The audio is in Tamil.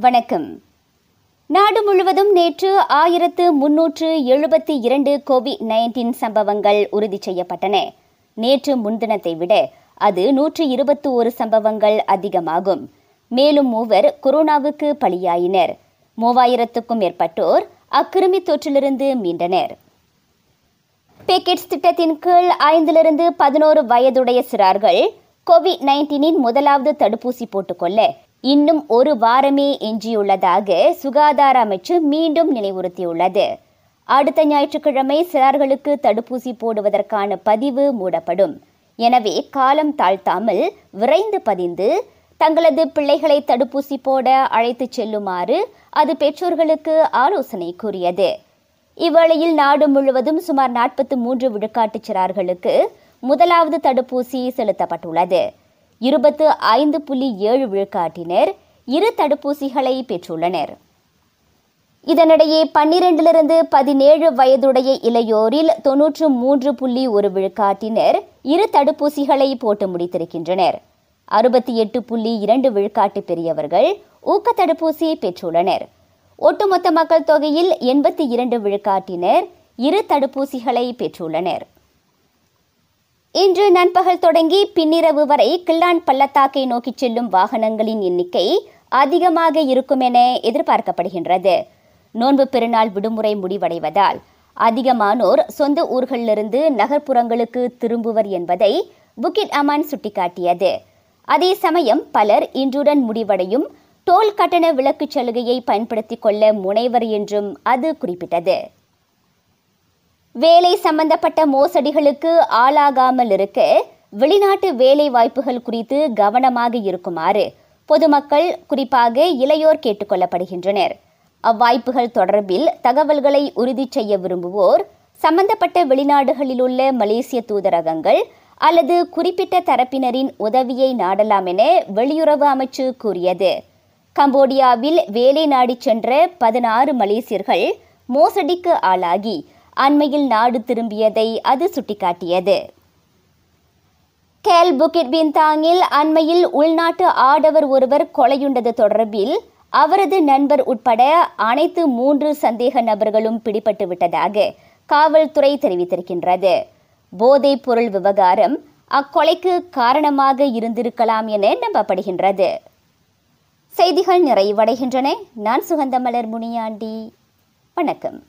வணக்கம். நாடு முழுவதும் நேற்று ஆயிரத்து முன்னூற்று எழுபத்தி இரண்டு கோவிட் நைன்டீன் சம்பவங்கள் உறுதி செய்யப்பட்டன. நேற்று முன்தினத்தை விட அது நூற்று இருபத்தி ஒரு சம்பவங்கள் அதிகமாகும். மேலும் மூவர் கொரோனாவுக்கு பலியாயினர். மூவாயிரத்துக்கும் மேற்பட்டோர் அக்கிருமி தொற்றிலிருந்து மீண்டனர். பேக்கெட்ஸ் திட்டத்தின் கீழ் ஐந்திலிருந்து பதினோரு வயதுடைய சிறார்கள் கோவிட் நைன்டீனின் முதலாவது தடுப்பூசி போட்டுக்கொள்ள இன்னும் ஒரு வாரமே எஞ்சியுள்ளதாக சுகாதார அமைச்சு மீண்டும் நினைவுறுத்தியுள்ளது. அடுத்த ஞாயிற்றுக்கிழமை சிறார்களுக்கு தடுப்பூசி போடுவதற்கான பதிவு மூடப்படும். எனவே காலம் தாழ்த்தாமல் விரைந்து பதிந்து தங்களது பிள்ளைகளை தடுப்பூசி போட அழைத்துச் செல்லுமாறு அது பெற்றோர்களுக்கு ஆலோசனை கூறியது. இவ்வேளையில் நாடு முழுவதும் சுமார் நாற்பத்தி மூன்று விழுக்காட்டு சிறார்களுக்கு முதலாவது தடுப்பூசி செலுத்தப்பட்டுள்ளது. இருபத்து ஐந்து புள்ளி ஏழு விழுக்காட்டினர். இரு தடுப்பூசிகளை பெற்றுள்ளனர். இதனிடையே பன்னிரண்டிலிருந்து பதினேழு வயதுடைய இளையோரில் தொன்னூற்று மூன்று புள்ளி ஒரு விழுக்காட்டினர். இரு தடுப்பூசிகளை போட்டு முடித்திருக்கின்றனர். அறுபத்தி எட்டு புள்ளி இரண்டு விழுக்காட்டு பெரியவர்கள் ஊக்க தடுப்பூசி பெற்றுள்ளனர். ஒட்டுமொத்த மக்கள் தொகையில் எண்பத்தி இரண்டு விழுக்காட்டினர். இரு தடுப்பூசிகளை பெற்றுள்ளனர். இன்று நண்பகல் தொடங்கி பின்னிரவு வரை கிள்ளான் பள்ளத்தாக்கை நோக்கிச் செல்லும் வாகனங்களின் எண்ணிக்கை அதிகமாக இருக்கும் என எதிர்பார்க்கப்படுகின்றது. நோன்பு பெருநாள் விடுமுறை முடிவடைவதால் அதிகமானோர் சொந்த ஊர்களிலிருந்து நகர்ப்புறங்களுக்கு திரும்புவர் என்பதை புக்கிட் அமான் சுட்டிக்காட்டியது. அதே சமயம் பலர் இன்றுடன் முடிவடையும் டோல் கட்டண விலக்குச் சலுகையை பயன்படுத்திக் கொள்ள முனைவர் என்றும் அது குறிப்பிட்டது. வேலை சம்பந்தப்பட்ட மோசடிகளுக்கு ஆளாகாமல் இருக்க வெளிநாட்டு வேலை வாய்ப்புகள் குறித்து கவனமாக இருக்குமாறு பொதுமக்கள் குறிப்பாக இளையோர் கேட்டுக்கொள்ளப்படுகின்றனர் அவ்வாய்ப்புகள் தொடர்பில் தகவல்களை உறுதி செய்ய விரும்புவோர் சம்பந்தப்பட்ட வெளிநாடுகளில் உள்ள மலேசிய தூதரகங்கள் அல்லது குறிப்பிட்ட தரப்பினரின் உதவியை நாடலாம் என வெளியுறவு அமைச்சு கூறியது. கம்போடியாவில் வேலை நாடிச் சென்ற பதினாறு மலேசியர்கள் மோசடிக்கு ஆளாகி அண்மையில் நாடு திரும்பியதை அது சுட்டிக்காட்டியது. கேல் புக்கிட் பின்தாங்கில் அண்மையில் உள்நாட்டு ஆடவர் ஒருவர் கொலையுண்டது தொடர்பில் அவரது நண்பர் உட்பட அனைத்து மூன்று சந்தேக நபர்களும் பிடிபட்டு விட்டதாக காவல்துறை தெரிவித்திருக்கின்றது. போதைப் பொருள் விவகாரம் அக்கொலைக்கு காரணமாக இருந்திருக்கலாம் என நம்பப்படுகின்றது. செய்திகள் நிறைவடைகின்றன. நான் சுகந்தமலர் முனியாண்டி. வணக்கம்.